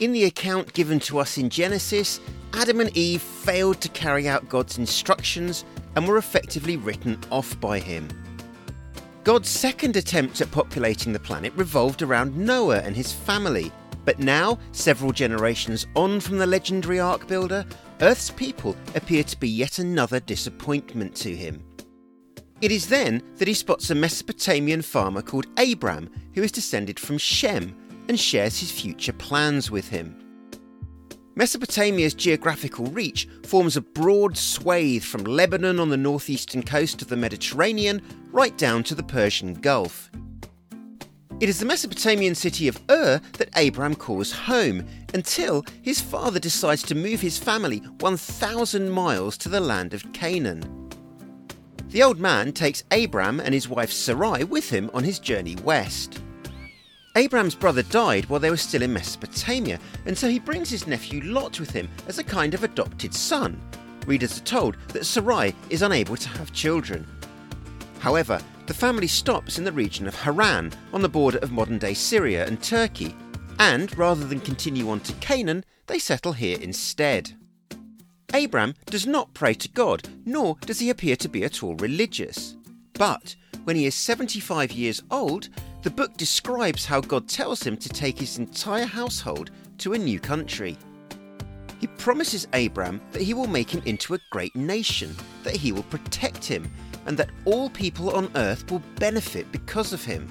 In the account given to us in Genesis, Adam and Eve failed to carry out God's instructions and were effectively written off by him. God's second attempt at populating the planet revolved around Noah and his family, but now, several generations on from the legendary Ark Builder, Earth's people appear to be yet another disappointment to him. It is then that he spots a Mesopotamian farmer called Abram, who is descended from Shem and shares his future plans with him. Mesopotamia's geographical reach forms a broad swathe from Lebanon on the northeastern coast of the Mediterranean right down to the Persian Gulf. It is the Mesopotamian city of Ur that Abram calls home until his father decides to move his family 1,000 miles to the land of Canaan. The old man takes Abram and his wife Sarai with him on his journey west. Abram's brother died while they were still in Mesopotamia, and so he brings his nephew Lot with him as a kind of adopted son. Readers are told that Sarai is unable to have children. However, the family stops in the region of Haran, on the border of modern day Syria and Turkey, and rather than continue on to Canaan, they settle here instead. Abram does not pray to God, nor does he appear to be at all religious. But when he is 75 years old, the book describes how God tells him to take his entire household to a new country. He promises Abram that he will make him into a great nation, that he will protect him, and that all people on earth will benefit because of him.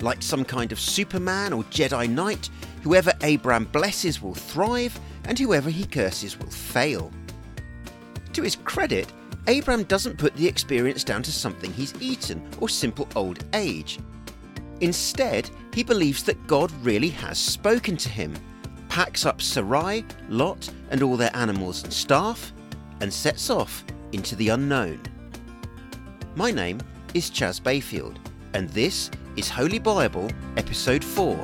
Like some kind of Superman or Jedi Knight, whoever Abram blesses will thrive, and whoever he curses will fail. To his credit, Abram doesn't put the experience down to something he's eaten or simple old age. Instead, he believes that God really has spoken to him, packs up Sarai, Lot, and all their animals and staff, and sets off into the unknown. My name is Chas Bayfield, and this is Holy Bible, Episode 4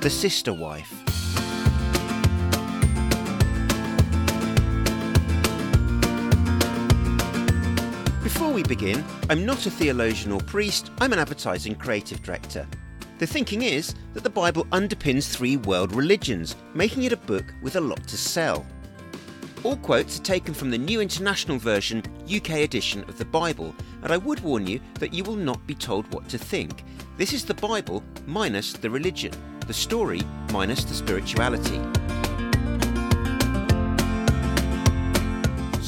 The Sister Wife. Before we begin, I'm not a theologian or priest, I'm an advertising creative director. The thinking is that the Bible underpins three world religions, making it a book with a lot to sell. All quotes are taken from the New International Version UK edition of the Bible, and I would warn you that you will not be told what to think. This is the Bible minus the religion, the story minus the spirituality.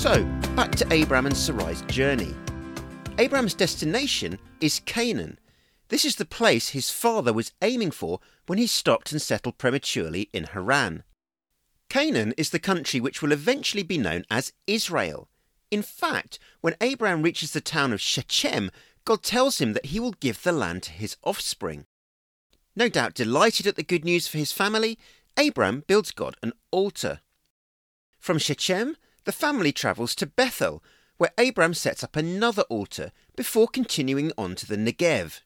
So, back to Abram and Sarai's journey. Abram's destination is Canaan. This is the place his father was aiming for when he stopped and settled prematurely in Haran. Canaan is the country which will eventually be known as Israel. In fact, when Abraham reaches the town of Shechem, God tells him that he will give the land to his offspring. No doubt delighted at the good news for his family, Abraham builds God an altar. From Shechem, the family travels to Bethel, where Abram sets up another altar before continuing on to the Negev.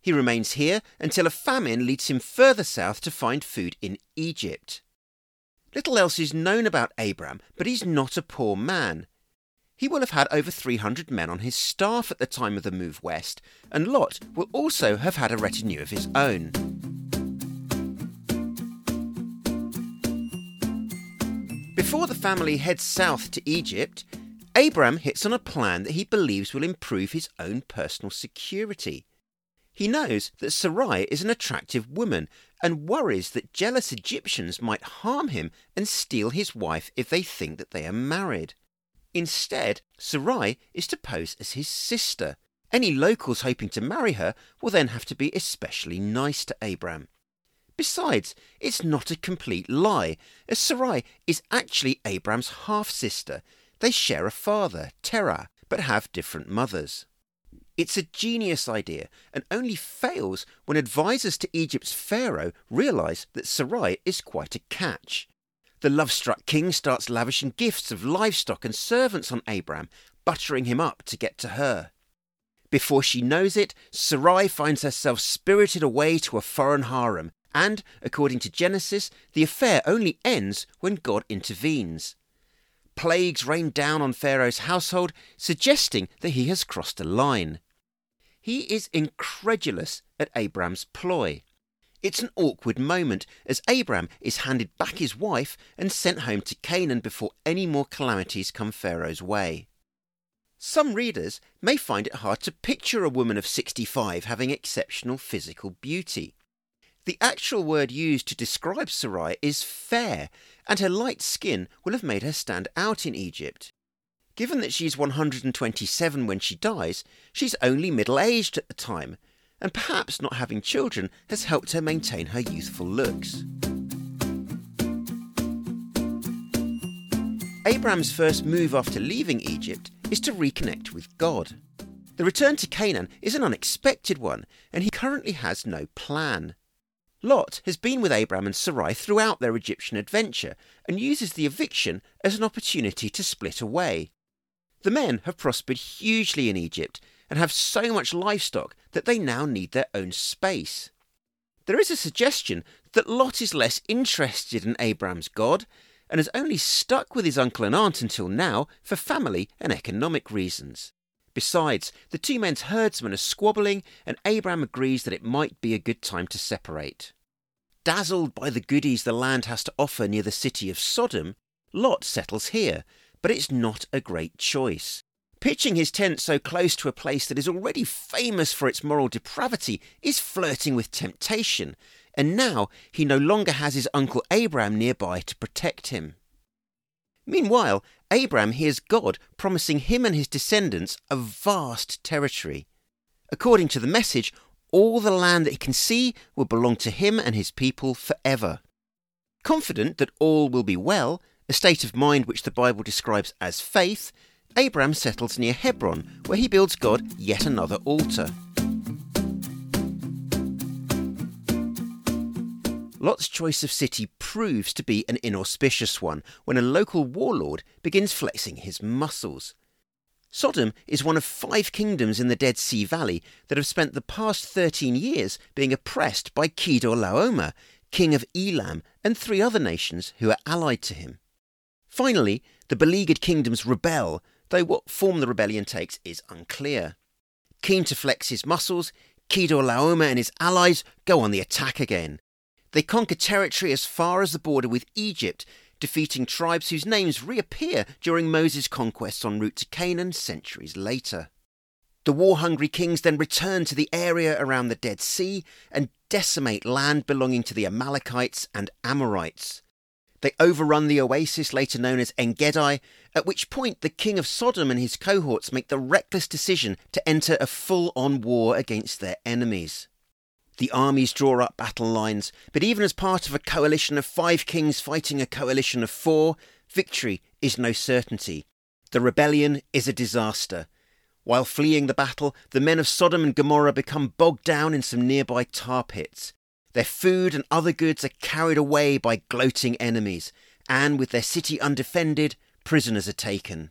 He remains here until a famine leads him further south to find food in Egypt. Little else is known about Abram, but he's not a poor man. He will have had over 300 men on his staff at the time of the move west, and Lot will also have had a retinue of his own. Before the family heads south to Egypt, Abram hits on a plan that he believes will improve his own personal security. He knows that Sarai is an attractive woman and worries that jealous Egyptians might harm him and steal his wife if they think that they are married. Instead, Sarai is to pose as his sister. Any locals hoping to marry her will then have to be especially nice to Abram. Besides, it's not a complete lie, as Sarai is actually Abram's half sister. They share a father, Terah, but have different mothers. It's a genius idea and only fails when advisors to Egypt's pharaoh realize that Sarai is quite a catch. The love struck king starts lavishing gifts of livestock and servants on Abram, buttering him up to get to her. Before she knows it, Sarai finds herself spirited away to a foreign harem and, according to Genesis, the affair only ends when God intervenes. Plagues rain down on Pharaoh's household, suggesting that he has crossed a line. He is incredulous at Abram's ploy. It's an awkward moment as Abram is handed back his wife and sent home to Canaan before any more calamities come Pharaoh's way. Some readers may find it hard to picture a woman of 65 having exceptional physical beauty. The actual word used to describe Sarai is fair, and her light skin will have made her stand out in Egypt. Given that she's 127 when she dies, she's only middle aged at the time, and perhaps not having children has helped her maintain her youthful looks. Abraham's first move after leaving Egypt is to reconnect with God. The return to Canaan is an unexpected one, and he currently has no plan. Lot has been with Abram and Sarai throughout their Egyptian adventure and uses the eviction as an opportunity to split away. The men have prospered hugely in Egypt and have so much livestock that they now need their own space. There is a suggestion that Lot is less interested in Abram's God and has only stuck with his uncle and aunt until now for family and economic reasons. Besides, the two men's herdsmen are squabbling, and Abram agrees that it might be a good time to separate. Dazzled by the goodies the land has to offer near the city of Sodom, Lot settles here, but it's not a great choice. Pitching his tent so close to a place that is already famous for its moral depravity is flirting with temptation, and now he no longer has his uncle Abram nearby to protect him. Meanwhile, Abram hears God promising him and his descendants a vast territory. According to the message, all the land that he can see will belong to him and his people forever. Confident that all will be well, a state of mind which the Bible describes as faith, Abram settles near Hebron, where he builds God yet another altar. Lot's choice of city proves to be an inauspicious one when a local warlord begins flexing his muscles. Sodom is one of five kingdoms in the Dead Sea Valley that have spent the past 13 years being oppressed by Kedorlaomer, king of Elam, and three other nations who are allied to him. Finally, the beleaguered kingdoms rebel, though what form the rebellion takes is unclear. Keen to flex his muscles, Kedorlaomer and his allies go on the attack again. They conquer territory as far as the border with Egypt defeating tribes whose names reappear during Moses' conquests en route to Canaan centuries later. The war hungry kings then return to the area around the Dead Sea and decimate land belonging to the Amalekites and Amorites. They overrun the oasis later known as En Gedi, at which point the king of Sodom and his cohorts make the reckless decision to enter a full on war against their enemies. The armies draw up battle lines, but even as part of a coalition of five kings fighting a coalition of four, victory is no certainty. The rebellion is a disaster. While fleeing the battle, the men of Sodom and Gomorrah become bogged down in some nearby tar pits. Their food and other goods are carried away by gloating enemies, and with their city undefended, prisoners are taken.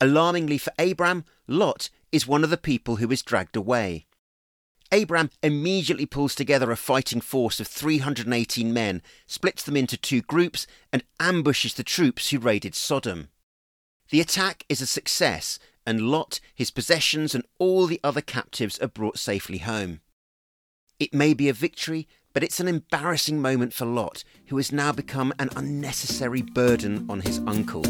Alarmingly for Abram, Lot is one of the people who is dragged away. Abram immediately pulls together a fighting force of 318 men, splits them into two groups, and ambushes the troops who raided Sodom. The attack is a success, and Lot, his possessions, and all the other captives are brought safely home. It may be a victory, but it's an embarrassing moment for Lot, who has now become an unnecessary burden on his uncle.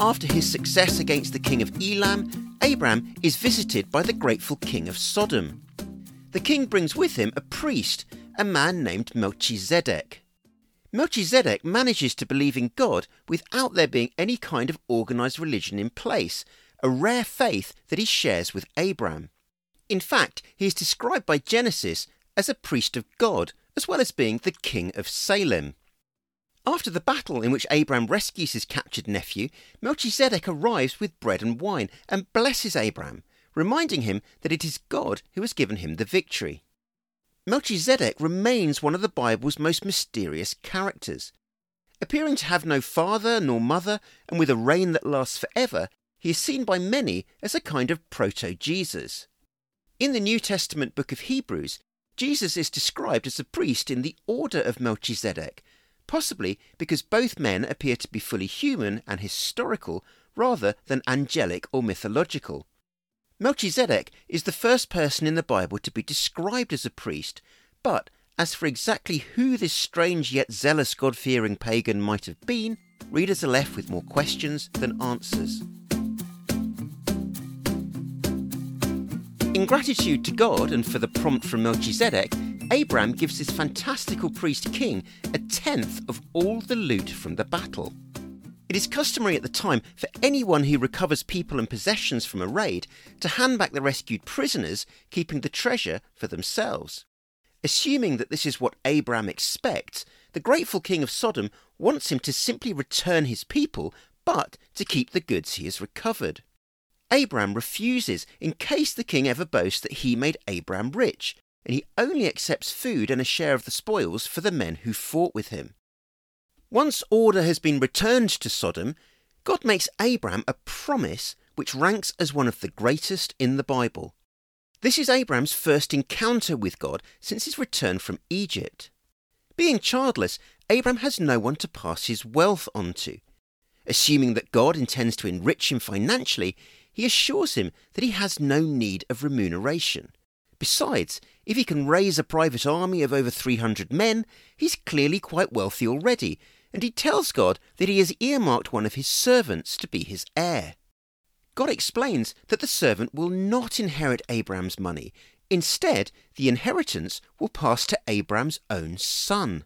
After his success against the king of Elam, Abram is visited by the grateful king of Sodom. The king brings with him a priest, a man named Melchizedek. Melchizedek manages to believe in God without there being any kind of organized religion in place, a rare faith that he shares with Abram. In fact, he is described by Genesis as a priest of God, as well as being the king of Salem. After the battle in which Abram rescues his captured nephew, Melchizedek arrives with bread and wine and blesses Abram, reminding him that it is God who has given him the victory. Melchizedek remains one of the Bible's most mysterious characters. Appearing to have no father nor mother, and with a reign that lasts forever, he is seen by many as a kind of proto Jesus. In the New Testament book of Hebrews, Jesus is described as a priest in the order of Melchizedek, possibly because both men appear to be fully human and historical rather than angelic or mythological. Melchizedek is the first person in the Bible to be described as a priest, but as for exactly who this strange yet zealous God fearing pagan might have been, readers are left with more questions than answers. In gratitude to God and for the prompt from Melchizedek, Abraham gives this fantastical priest king a tenth of all the loot from the battle. It is customary at the time for anyone who recovers people and possessions from a raid to hand back the rescued prisoners, keeping the treasure for themselves. Assuming that this is what Abraham expects, the grateful king of Sodom wants him to simply return his people, but to keep the goods he has recovered. Abraham refuses in case the king ever boasts that he made Abraham rich, and he only accepts food and a share of the spoils for the men who fought with him. Once order has been returned to Sodom, God makes Abraham a promise which ranks as one of the greatest in the Bible. This is Abraham's first encounter with God since his return from Egypt. Being childless, Abraham has no one to pass his wealth on to. Assuming that God intends to enrich him financially, he assures him that he has no need of remuneration. Besides, if he can raise a private army of over 300 men, he's clearly quite wealthy already, and he tells God that he has earmarked one of his servants to be his heir. God explains that the servant will not inherit Abraham's money. Instead, the inheritance will pass to Abraham's own son.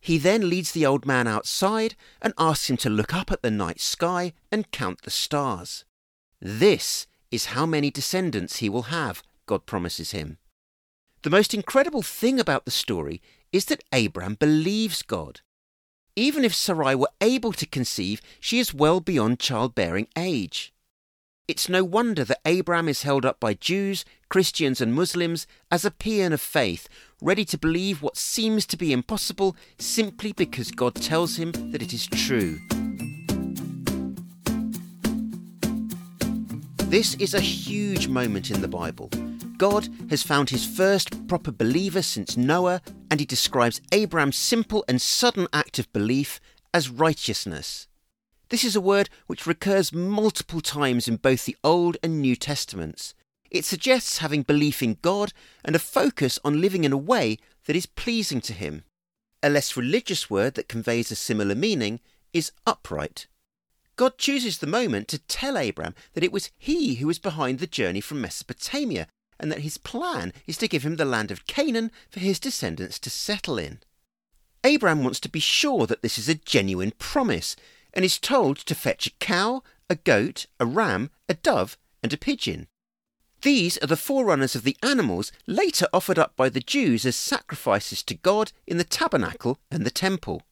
He then leads the old man outside and asks him to look up at the night sky and count the stars. This is how many descendants he will have, God promises him. The most incredible thing about the story is that Abraham believes God. Even if Sarai were able to conceive, she is well beyond childbearing age. It's no wonder that Abraham is held up by Jews, Christians, and Muslims as a paean of faith, ready to believe what seems to be impossible simply because God tells him that it is true. This is a huge moment in the Bible. God has found his first proper believer since Noah, and he describes Abraham's simple and sudden act of belief as righteousness. This is a word which recurs multiple times in both the Old and New Testaments. It suggests having belief in God and a focus on living in a way that is pleasing to Him. A less religious word that conveys a similar meaning is upright. God chooses the moment to tell Abraham that it was he who was behind the journey from Mesopotamia and that his plan is to give him the land of Canaan for his descendants to settle in. Abraham wants to be sure that this is a genuine promise and is told to fetch a cow, a goat, a ram, a dove, and a pigeon. These are the forerunners of the animals later offered up by the Jews as sacrifices to God in the tabernacle and the temple.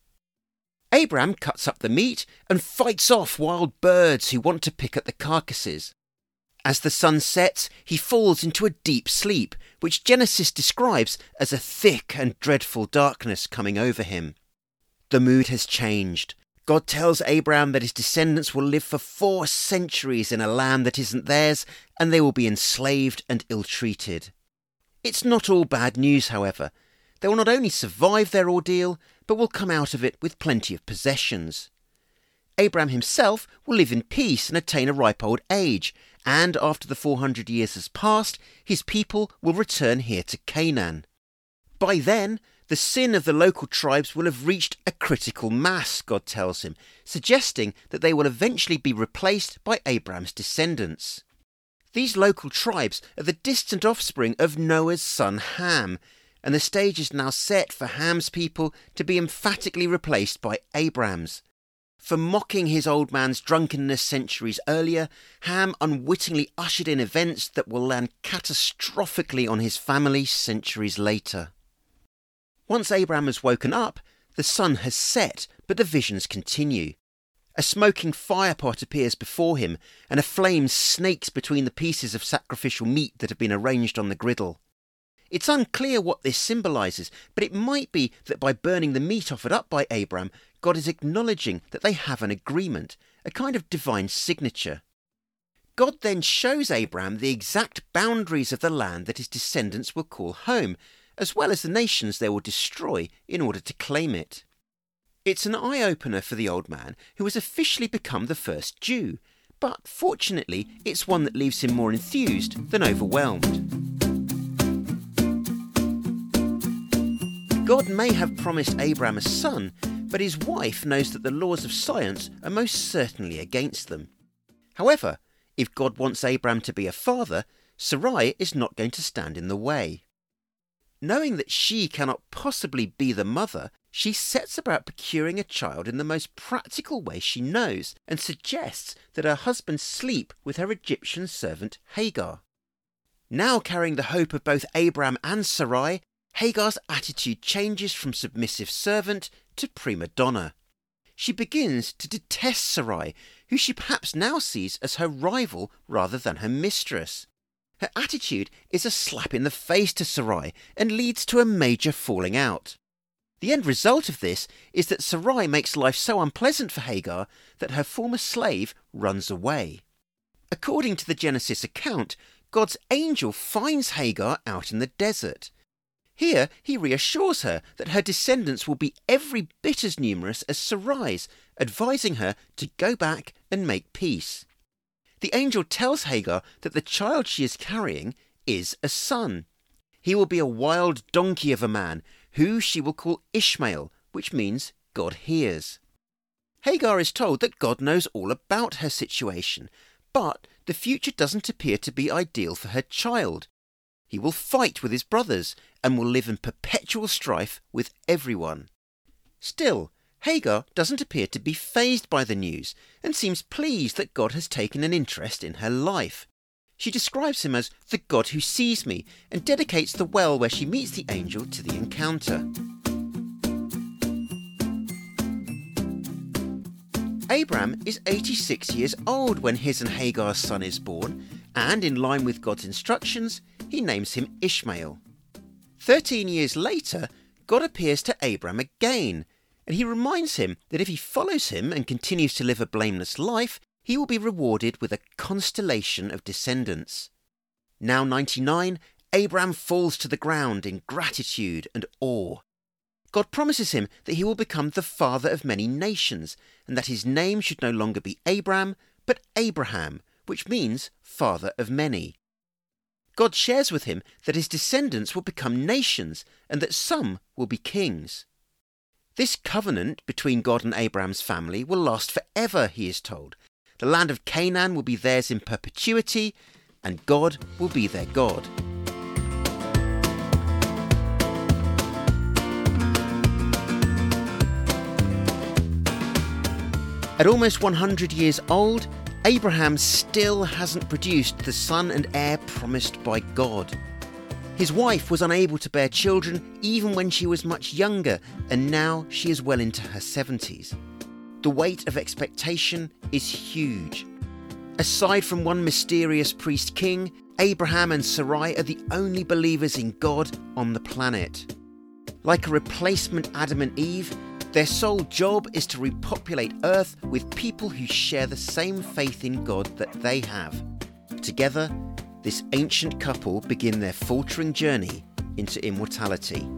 Abraham cuts up the meat and fights off wild birds who want to pick at the carcasses. As the sun sets, he falls into a deep sleep, which Genesis describes as a thick and dreadful darkness coming over him. The mood has changed. God tells Abraham that his descendants will live for four centuries in a land that isn't theirs, and they will be enslaved and ill treated. It's not all bad news, however. They will not only survive their ordeal, but will come out of it with plenty of possessions. Abraham himself will live in peace and attain a ripe old age, and after the 400 years has passed, his people will return here to Canaan. By then, the sin of the local tribes will have reached a critical mass, God tells him, suggesting that they will eventually be replaced by Abraham's descendants. These local tribes are the distant offspring of Noah's son Ham, and the stage is now set for Ham's people to be emphatically replaced by Abraham's. For mocking his old man's drunkenness centuries earlier, Ham unwittingly ushered in events that will land catastrophically on his family centuries later. Once Abraham has woken up, the sun has set, but the visions continue. A smoking fire pot appears before him, and a flame snakes between the pieces of sacrificial meat that have been arranged on the griddle. It's unclear what this symbolises, but it might be that by burning the meat offered up by Abraham, God is acknowledging that they have an agreement, a kind of divine signature. God then shows Abraham the exact boundaries of the land that his descendants will call home, as well as the nations they will destroy in order to claim it. It's an eye opener for the old man who has officially become the first Jew, but fortunately, it's one that leaves him more enthused than overwhelmed. God may have promised Abraham a son, but his wife knows that the laws of science are most certainly against them. However, if God wants Abraham to be a father, Sarai is not going to stand in the way. Knowing that she cannot possibly be the mother, she sets about procuring a child in the most practical way she knows and suggests that her husband sleep with her Egyptian servant Hagar. Now carrying the hope of both Abraham and Sarai, Hagar's attitude changes from submissive servant to prima donna. She begins to detest Sarai, who she perhaps now sees as her rival rather than her mistress. Her attitude is a slap in the face to Sarai and leads to a major falling out. The end result of this is that Sarai makes life so unpleasant for Hagar that her former slave runs away. According to the Genesis account, God's angel finds Hagar out in the desert. Here he reassures her that her descendants will be every bit as numerous as Sarai's, advising her to go back and make peace. The angel tells Hagar that the child she is carrying is a son. He will be a wild donkey of a man, who she will call Ishmael, which means God hears. Hagar is told that God knows all about her situation, but the future doesn't appear to be ideal for her child. He will fight with his brothers and will live in perpetual strife with everyone. Still, Hagar doesn't appear to be fazed by the news and seems pleased that God has taken an interest in her life. She describes him as the God who sees me and dedicates the well where she meets the angel to the encounter. Abram is 86 years old when his and Hagar's son is born, and in line with God's instructions, he names him Ishmael. Thirteen years later, God appears to Abram again, and he reminds him that if he follows him and continues to live a blameless life, he will be rewarded with a constellation of descendants. Now 99, Abram falls to the ground in gratitude and awe. God promises him that he will become the father of many nations, and that his name should no longer be Abram, but Abraham, which means father of many. God shares with him that his descendants will become nations and that some will be kings. This covenant between God and Abraham's family will last forever, he is told. The land of Canaan will be theirs in perpetuity, and God will be their God. At almost 100 years old, Abraham still hasn't produced the son and heir promised by God. His wife was unable to bear children even when she was much younger, and now she is well into her 70s. The weight of expectation is huge. Aside from one mysterious priest king, Abraham and Sarai are the only believers in God on the planet. Like a replacement Adam and Eve, their sole job is to repopulate Earth with people who share the same faith in God that they have. Together, this ancient couple begin their faltering journey into immortality.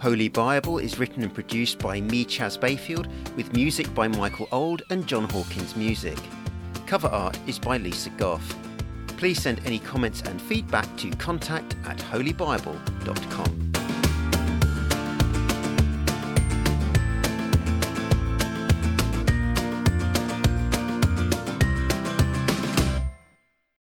Holy Bible is written and produced by me, Chas Bayfield, with music by Michael Auld and Jon Hawkins Music. Cover art is by Lisa Goff. Please send any comments and feedback to contact at holybible.com.